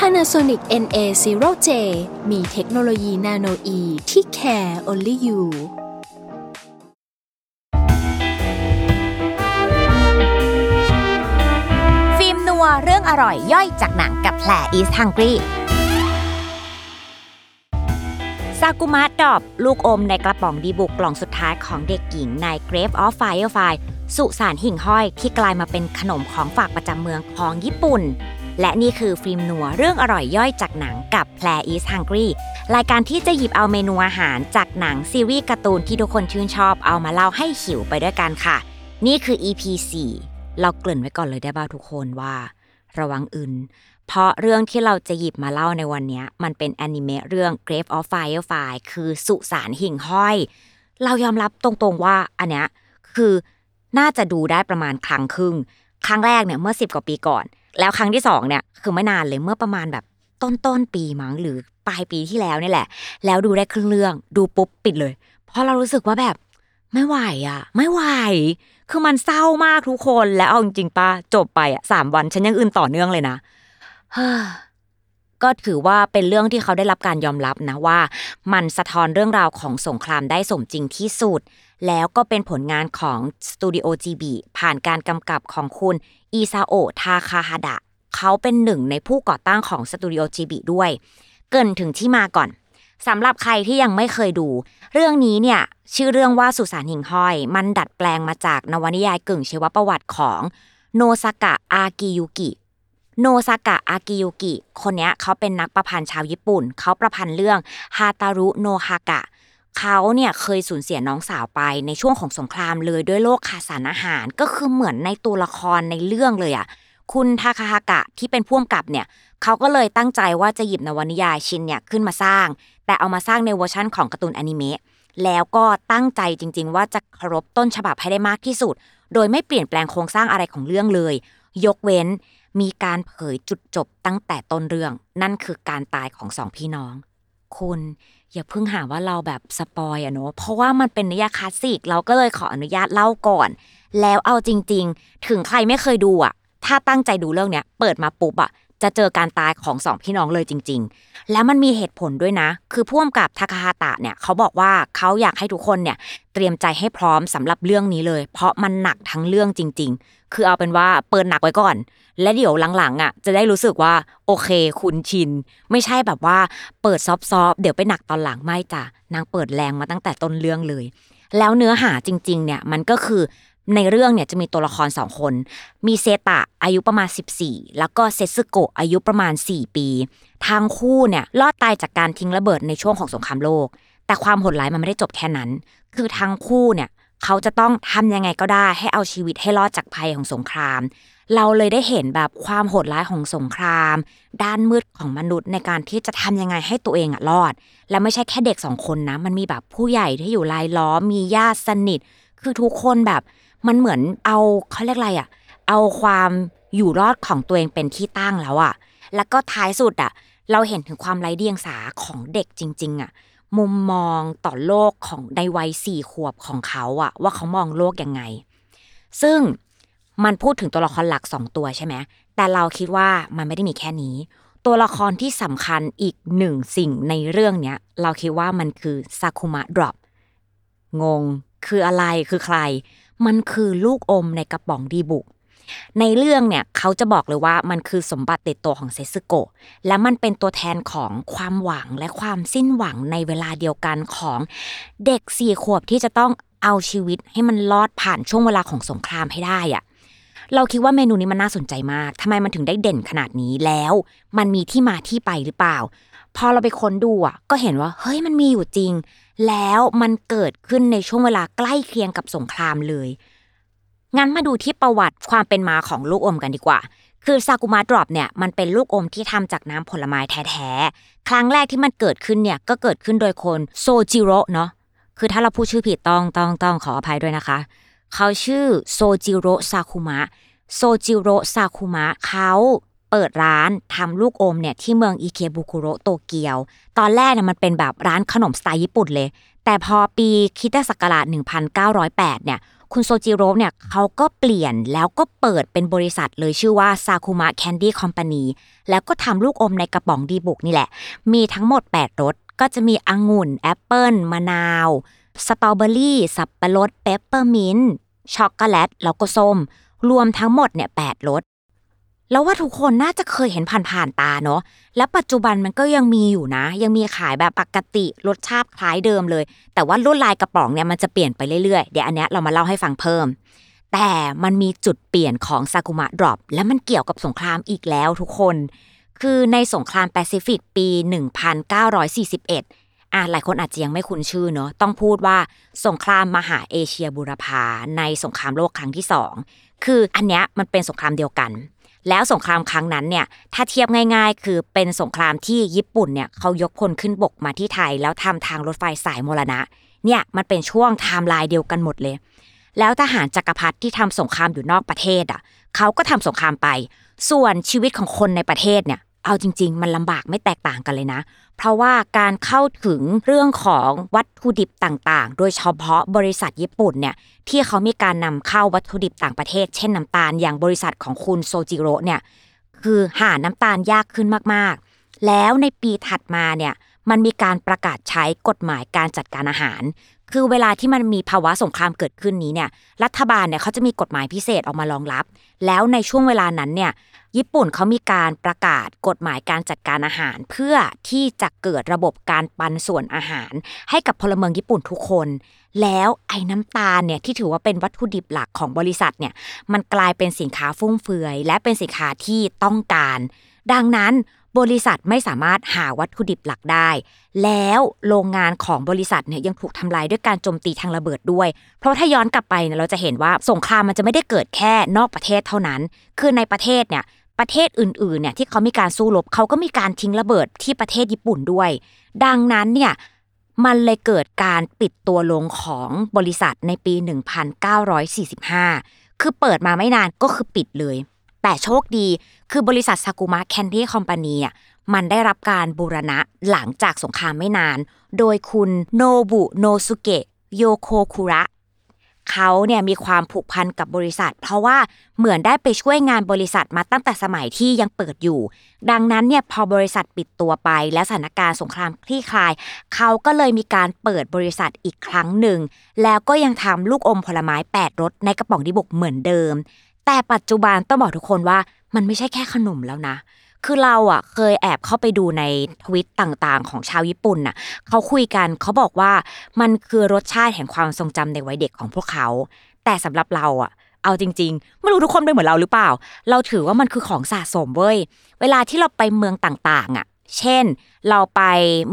Panasonic NA0J มีเทคโนโลยีนาโนอีที่ care only you ฟิล์มนัวเรื่องอร่อยย่อยจากหนังกับแผล East Hungry ซากุมะดอบ ลูกอมในกระป๋องดีบุกกล่องสุดท้ายของเด็กหญิงใน Grave of Firefly สุสานหิ่งห้อยที่กลายมาเป็นขนมของฝากประจำเมืองของญี่ปุ่น และนี่คือฟิล์มนัวเรื่องอร่อยย่อยจากหนังกับแพล East Hungry รายการที่จะหยิบเอาเมนูอาหารจากหนังซีรีส์การ์ตูนที่ทุกคนชื่นชอบเอามาเล่าให้หิวไปด้วยกันค่ะ นี่คือ EP 4เราเกริ่นไว้ก่อนเลยได้บ้าทุกคนว่า ระวังอื่น เพราะเรื่องที่เราจะหยิบมาเล่าในวันนี้มันเป็นแอนิเมะเรื่อง Grave of Firefly คือสุสานหิ่งห้อย เรายอมรับตรงๆว่าอันเนี้ยคือน่าจะดูได้ประมาณครั้งครึ่ง ครั้งแรกเนี่ยเมื่อสิบกว่าปีก่อน แล้วครั้งที่สองเนี่ยคือไม่นานเลยเมื่อประมาณแบบต้นต้นๆปีมั้งหรือปลายปีที่แล้วนี่แหละ แล้วดูได้ครึ่งเรื่องดูปุ๊บปิดเลย เพราะเรารู้สึกว่าแบบไม่ไหวอะ ไม่ไหว คือมันเศร้ามากทุกคนแล้วเอาจริงๆป้าจบไปอะสามวันฉันยังอื่นต่อเนื่องเลยนะเฮ้อ ก็ถือว่าเป็นเรื่องที่เขาได้รับการยอมรับนะว่า มันสะท้อนเรื่องราวของสงครามได้สมจริงที่สุด แล้วก็เป็นผลงานของสตูดิโอจีบีผ่านการกำกับของคุณอีซาโอทาคาฮาดะเขาเป็นหนึ่งในผู้ก่อตั้งของสตูดิโอจีบีด้วย เกินถึงที่มาก่อนสำหรับใครที่ยังไม่เคยดู เรื่องนี้เนี่ยชื่อเรื่องว่าสุสานหิ่งห้อย มันดัดแปลงมาจากนวนิยายกึ่งชีวประวัติของโนซากะอากิยุกิ โนซากะอากิยุกิ คนนี้เขาเป็นนักประพันธ์ชาวญี่ปุ่น เขาประพันธ์เรื่องโฮตารุโนะฮากะเขาเนี่ยเคยสูญเสียน้องสาวไปในช่วงของสงครามเลยด้วยโรคขาดสารอาหาร ก็คือเหมือนในตัวละครในเรื่องเลยอะคุณทาคาฮาตะที่เป็นผู้กำกับเนี่ยเขาก็เลยตั้งใจว่าจะหยิบนวนิยายชิ้นเนี่ยขึ้นมาสร้าง แต่เอามาสร้างในเวอร์ชั่นของการ์ตูนอนิเมะแล้วก็ตั้งใจจริง ๆ ว่าจะเคารพต้นฉบับให้ได้มากที่สุด โดยไม่เปลี่ยนแปลงโครงสร้างอะไรของเรื่องเลย ยกเว้น มีการเผยจุดจบตั้งแต่ต้นเรื่อง นั่นคือการตายของสองพี่น้อง คุณอย่าเพิ่งหาว่าเราแบบสปอยอะเนาะเพราะว่ามันเป็นนิยายคลาสสิกเราก็เลยขออนุญาตเล่าก่อน แล้วเอาจริง ๆ ถึงใครไม่เคยดูอะถ้าตั้งใจดูเรื่องเนี้ยเปิดมาปุ๊บอะจะเจอการตายของสองพี่น้องเลยจริง ๆ แล้วมันมีเหตุผลด้วยนะ คือพ่วงกับทาคาฮาตะเนี่ยเขาบอกว่าเขาอยากให้ทุกคนเนี่ยเตรียมใจให้พร้อมสำหรับเรื่องนี้เลย เพราะมันหนักทั้งเรื่องจริง ๆ คือเอาเป็นว่าเปิดหนักไว้ก่อน และเดี๋ยวหลังๆอะจะได้รู้สึกว่าโอเคคุณชิน ไม่ใช่แบบว่าเปิดซอฟๆเดี๋ยวไปหนักตอนหลังไม่จ้ะนางเปิดแรงมาตั้งแต่ต้นเรื่องเลย แล้วเนื้อหาจริง ๆ เนี่ยมันก็คือในเรื่องเนี่ยจะมีตัวละครสองคน มีเซตะอายุประมาณ 14 แล้วก็เซซึโกะอายุประมาณ 4 ปีทั้งคู่เนี่ยรอดตายจากการทิ้งระเบิดในช่วงของสงครามโลก แต่ความโหดร้ายมันไม่ได้จบแค่นั้น คือทั้งคู่เนี่ย เขาจะต้องทำยังไงก็ได้ให้เอาชีวิตให้รอดจากภัยของสงคราม เราเลยได้เห็นแบบความโหดร้ายของสงคราม ด้านมืดของมนุษย์ในการที่จะทำยังไงให้ตัวเองอะรอด และไม่ใช่แค่เด็กสองคนนะ มันมีแบบผู้ใหญ่ที่อยู่รายล้อมมีญาติสนิท คือทุกคนแบบมันเหมือนเอาเขาเรียกอะไรอะเอาความอยู่รอดของตัวเองเป็นที่ตั้งแล้วอะแล้วก็ท้ายสุดอะเราเห็นถึงความไร้เดียงสาของเด็กจริง ๆอะ มุมมองต่อโลกของในวัยสี่ขวบของเขาอะว่าเขามองโลกยังไง ซึ่งมันพูดถึงตัวละครหลักสองตัวใช่ไหมแต่เราคิดว่ามันไม่ได้มีแค่นี้ ตัวละครที่สำคัญอีกหนึ่งสิ่งในเรื่องเนี้ยเราคิดว่ามันคือซาคุมะดรอปงง คืออะไรคือใคร มันคือลูกอมในกระป๋องดีบุก ในเรื่องเนี่ยเขาจะบอกเลยว่ามันคือสมบัติติดตัวของเซซึโกะและมันเป็นตัวแทนของความหวังและความสิ้นหวังในเวลาเดียวกันของเด็กสี่ขวบที่จะต้องเอาชีวิตให้มันรอดผ่านช่วงเวลาของสงครามให้ได้อะเราคิดว่าเมนูนี้มันน่าสนใจมากทำไมมันถึงได้เด่นขนาดนี้แล้ว มันมีที่มาที่ไปหรือเปล่า พอเราไปค้นดูอะ ก็เห็นว่า เฮ้ยมันมีอยู่จริง แล้วมันเกิดขึ้นในช่วงเวลาใกล้เคียงกับสงครามเลย งั้นมาดูที่ประวัติความเป็นมาของลูกอมกันดีกว่า คือซากุมะดรอปเนี่ยมันเป็นลูกอมที่ทำจากน้ำผลไม้แท้ๆ ครั้งแรกที่มันเกิดขึ้นเนี่ยก็เกิดขึ้นโดยคุณโซจิโร่เนาะ คือถ้าเราพูดชื่อผิดต้องต้องต้องขออภัยด้วยนะคะ เขาชื่อโซจิโร่ซาคุมะ โซจิโร่ซาคุมะเขาเปิดร้านทำลูกอมเนี่ยที่เมืองอิเคบุคุโรโตเกียว ตอนแรกเนี่ยมันเป็นแบบร้านขนมสไตล์ญี่ปุ่นเลย แต่พอปีคริสต์ศักราช1908 เนี่ย คุณโซจิโร่เนี่ยเขาก็เปลี่ยนแล้วก็เปิดเป็นบริษัทเลยชื่อว่าซาคุมะแคนดี้คอมพานีแล้วก็ทำลูกอมในกระป๋องดีบุกนี่แหละ มีทั้งหมด 8รสก็จะมีองุ่นแอปเปิลมะนาว สตรอเบอรี่สับปะรดเปปเปอร์มินต์ช็อกโกแลตแล้วก็ส้ม รวมทั้งหมดเนี่ยแปดรส เราว่าทุกคนน่าจะเคยเห็นผ่านๆตาเนาะ และปัจจุบันมันก็ยังมีอยู่นะ ยังมีขายแบบปกติรสชาติคล้ายเดิมเลย แต่ว่าลวดลายกระป๋องเนี่ยมันจะเปลี่ยนไปเรื่อยๆ เดี๋ยวอันเนี้ยเรามาเล่าให้ฟังเพิ่ม แต่มันมีจุดเปลี่ยนของซากุมะดรอปและมันเกี่ยวกับสงครามอีกแล้วทุกคน คือในสงครามแปซิฟิกปี 1941อะหลายคนอาจจะยังไม่คุ้นชื่อเนอะต้องพูดว่าสงครามมหาเอเชียบูรพาในสงครามโลกครั้งที่สองคืออันเนี้ยมันเป็นสงครามเดียวกัน แล้วสงครามครั้งนั้นเนี่ยถ้าเทียบง่าย ๆ คือเป็นสงครามที่ญี่ปุ่นเนี่ยเขายกพลขึ้นบกมาที่ไทย แล้วทำทางรถไฟสายมรณะ เนี่ยมันเป็นช่วงไทม์ไลน์เดียวกันหมดเลย แล้วทหารจักรพรรดิที่ทำสงครามอยู่นอกประเทศอะเขาก็ทำสงครามไป ส่วนชีวิตของคนในประเทศเนี่ย เอาจริง ๆ มันลำบากไม่แตกต่างกันเลยนะ เพราะว่าการเข้าถึงเรื่องของวัตถุดิบต่างๆ โดยเฉพาะบริษัทญี่ปุ่นเนี่ยที่เขามีการนำเข้าวัตถุดิบต่างประเทศ เช่นน้ำตาลอย่างบริษัทของคุณโซจิโร่เนี่ยคือหาน้ำตาลยากขึ้นมากๆ แล้วในปีถัดมาเนี่ยมันมีการประกาศใช้กฎหมายการจัดการอาหาร คือเวลาที่มันมีภาวะสงครามเกิดขึ้นนี้เนี่ย รัฐบาลเนี่ยเขาจะมีกฎหมายพิเศษออกมารองรับ แล้วในช่วงเวลานั้นเนี่ย ญี่ปุ่นเขามีการประกาศกฎหมายการจัดการอาหาร เพื่อที่จะเกิดระบบการปันส่วนอาหาร ให้กับพลเมืองญี่ปุ่นทุกคน แล้วไอ้น้ำตาลเนี่ยที่ถือว่าเป็นวัตถุดิบหลักของบริษัทเนี่ยมันกลายเป็นสินค้าฟุ่มเฟือย และเป็นสินค้าที่ต้องการ ดังนั้นบริษัทไม่สามารถหาวัตถุดิบหลักได้ แล้วโรงงานของบริษัทเนี่ยยังถูกทำลายด้วยการโจมตีทางระเบิดด้วย เพราะถ้าย้อนกลับไปเนี่ยเราจะเห็นว่าสงครามมันจะไม่ได้เกิดแค่นอกประเทศเท่านั้น คือในประเทศเนี่ย ประเทศอื่นๆเนี่ยที่เขามีการสู้รบเขาก็มีการทิ้งระเบิดที่ประเทศญี่ปุ่นด้วย ดังนั้นเนี่ยมันเลยเกิดการปิดตัวลงของบริษัทในปี 1945 คือเปิดมาไม่นานก็คือปิดเลย แต่โชคดีคือบริษัทซากุมะแคนดี้คอมพานีอะมันได้รับการบูรณะหลังจากสงครามไม่นาน โดยคุณโนบุโนสุเกะโยโคคุระ เขาเนี่ยมีความผูกพันกับบริษัท เพราะว่าเหมือนได้ไปช่วยงานบริษัทมาตั้งแต่สมัยที่ยังเปิดอยู่ ดังนั้นเนี่ยพอบริษัทปิดตัวไป และสถานการณ์สงครามคลี่คลาย เขาก็เลยมีการเปิดบริษัทอีกครั้งหนึ่ง แล้วก็ยังทำลูกอมผลไม้8รสในกระป๋องดิบกเหมือนเดิม แต่ปัจจุบันต้องบอกทุกคนว่ามันไม่ใช่แค่ขนมแล้วนะ คือเราอะเคยแอบเข้าไปดูในทวิตต่างๆ ของชาวญี่ปุ่นน่ะเขาคุยกันเขาบอกว่ามันคือรสชาติแห่งความทรงจำในวัยเด็กของพวกเขา แต่สำหรับเราอะเอาจริงๆไม่รู้ทุกคนเป็นเหมือนเราหรือเปล่า เราถือว่ามันคือของสะสมเว้ยเวลาที่เราไปเมืองต่างๆอะ เช่น เราไป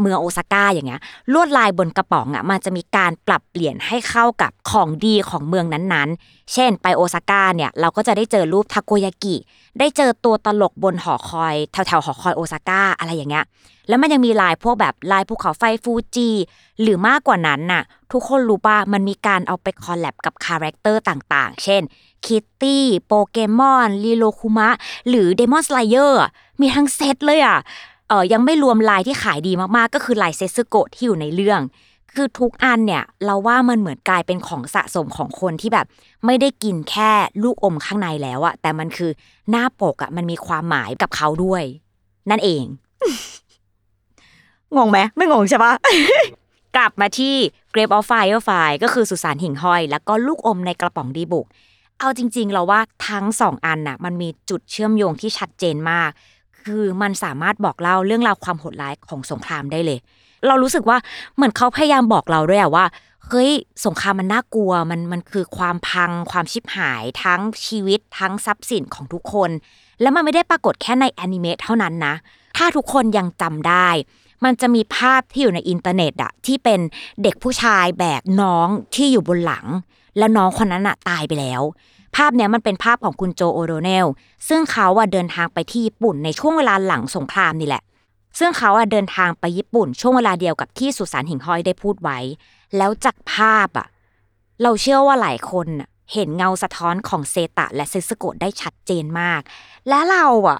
เมืองโอซาก้าอย่างเงี้ยลวดลายบนกระป๋องอะมันจะมีการปรับเปลี่ยนให้เข้ากับของดีของเมืองนั้นๆ เช่น ไปโอซาก้าเนี่ยเราก็จะได้เจอรูปทาโกยากิ ได้เจอตัวตลกบนหอคอยแถวๆหอคอยโอซาก้าอะไรอย่างเงี้ยแล้วมันยังมีลายพวกแบบลายภูเขาไฟฟูจิหรือมากกว่านั้นน่ะทุกคนรู้ป่ะมันมีการเอาไป collab กับ character ต่างๆ เช่นคิตตี้โปเกมอนรีลัคคุมะหรือ Demon Slayer มีทั้งเซตเลยอะ เออยังไม่รวมลายที่ขายดีมากๆ ก็คือลายเซ็ตสึโกะที่อยู่ในเรื่อง คือทุกอันเนี่ยเราว่ามันเหมือนกลายเป็นของสะสมของคนที่แบบ ไม่ได้กินแค่ลูกอมข้างในแล้วอะแต่มันคือหน้าปกอะมันมีความหมายกับเขาด้วย นั่นเอง งงไหมไม่งงใช่ปะกลับมาที่ Grape of Firefly ก็คือสุสานหิ่งห้อย แล้วก็ลูกอมในกระป๋องดีบุก เอาจริง ๆ เราว่าทั้งสองอันน่ะมันมีจุดเชื่อมโยงที่ชัดเจนมาก คือมันสามารถบอกเล่าเรื่องราวความโหดร้ายของสงครามได้เลย เรารู้สึกว่าเหมือนเขาพยายามบอกเราด้วยอะว่าเฮ้ยสงครามมันน่ากลัวมันมันคือความพังความชิบหายทั้งชีวิตทั้งทรัพย์สินของทุกคน แล้วมันไม่ได้ปรากฏแค่ในแอนิเมตเท่านั้นนะ ถ้าทุกคนยังจำได้ มันจะมีภาพที่อยู่ในอินเทอร์เน็ตอะที่เป็นเด็กผู้ชายแบกน้องที่อยู่บนหลัง แล้วน้องคนนั้นอะตายไปแล้ว ภาพเนี้ยมันเป็นภาพของคุณโจโอโดเนล ซึ่งเขาอะเดินทางไปที่ญี่ปุ่นในช่วงเวลาหลังสงครามนี่แหละ ซึ่งเขาอะเดินทางไปญี่ปุ่น ช่วงเวลาเดียวกับที่สุสานหิ่งห้อยได้พูดไว้ แล้วจากภาพอะเราเชื่อว่าหลายคนน่ะเห็นเงาสะท้อนของเซตะและเซซึโกะได้ชัดเจนมาก และเราอะ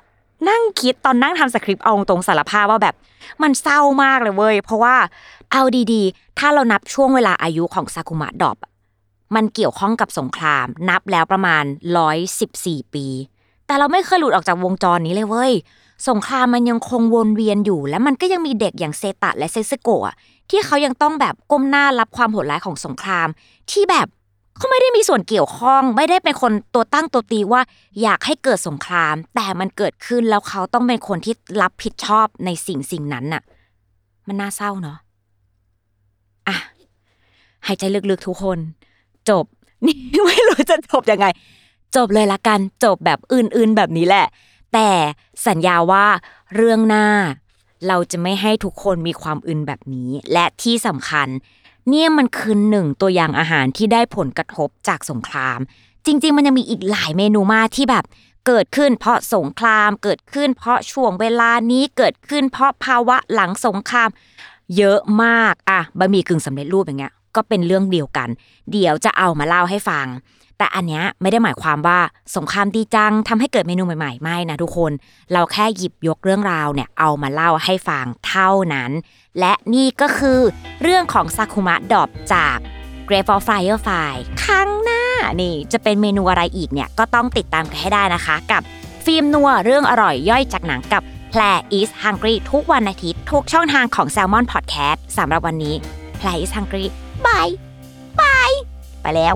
นั่งคิดตอนนั่งทำสคริปต์เอาตรงสารภาพว่าแบบมันเศร้ามากเลยเว้ย เพราะว่าเอาดีๆ ถ้าเรานับช่วงเวลาอายุของซากุมะดอบ มันเกี่ยวข้องกับสงคราม นับแล้วประมาณ 114 ปี แต่เราไม่เคยหลุดออกจากวงจรนี้เลยเว้ย สงครามมันยังคงวนเวียนอยู่ และมันก็ยังมีเด็กอย่างเซตะและเซซึโกะอะที่เขายังต้องแบบก้มหน้ารับความโหดร้ายของสงคราม ที่แบบเขาไม่ได้มีส่วนเกี่ยวข้อง ไม่ได้เป็นคนตัวตั้งตัวตีว่าอยากให้เกิดสงคราม แต่มันเกิดขึ้นแล้วเขาต้องเป็นคนที่รับผิดชอบในสิ่งสิ่งนั้นน่ะ มันน่าเศร้าเนาะอะหายใจลึกๆทุกคน จบ นี่ไม่รู้จะจบยังไง จบเลยละกันจบแบบอื่นๆแบบนี้แหละ แต่สัญญาว่าเรื่องหน้า เราจะไม่ให้ทุกคนมีความอื่นแบบนี้ และที่สำคัญ เนี่ยมันคือหนึ่งตัวอย่างอาหารที่ได้ผลกระทบจากสงคราม จริง ๆ มันยังมีอีกหลายเมนูมากที่แบบเกิดขึ้นเพราะสงคราม เกิดขึ้นเพราะช่วงเวลานี้เกิดขึ้นเพราะภาวะหลังสงคราม เยอะมากอะบะหมี่กึ่งสำเร็จรูปอย่างเงี้ย ก็เป็นเรื่องเดียวกัน เดี๋ยวจะเอามาเล่าให้ฟัง แต่อันเนี้ยไม่ได้หมายความว่าสงครามดีจังทำให้เกิดเมนูใหม่ๆ ไม่นะทุกคน เราแค่หยิบยกเรื่องราวเนี่ยเอามาเล่าให้ฟังเท่านั้น และนี่ก็คือเรื่องของซากุมะดอบจาก Grave of Firefly ครั้งหน้านี่จะเป็นเมนูอะไรอีกเนี่ยก็ต้องติดตามกันให้ได้นะคะ กับฟิล์มนัวเรื่องอร่อยย่อยจากหนังกับ p l a is Hungry ทุกวันอาทิตย์ทุกช่องทางของ Salmon Podcast สำหรับวันนี้ p l a is Hungry บาย บาย ไปแล้ว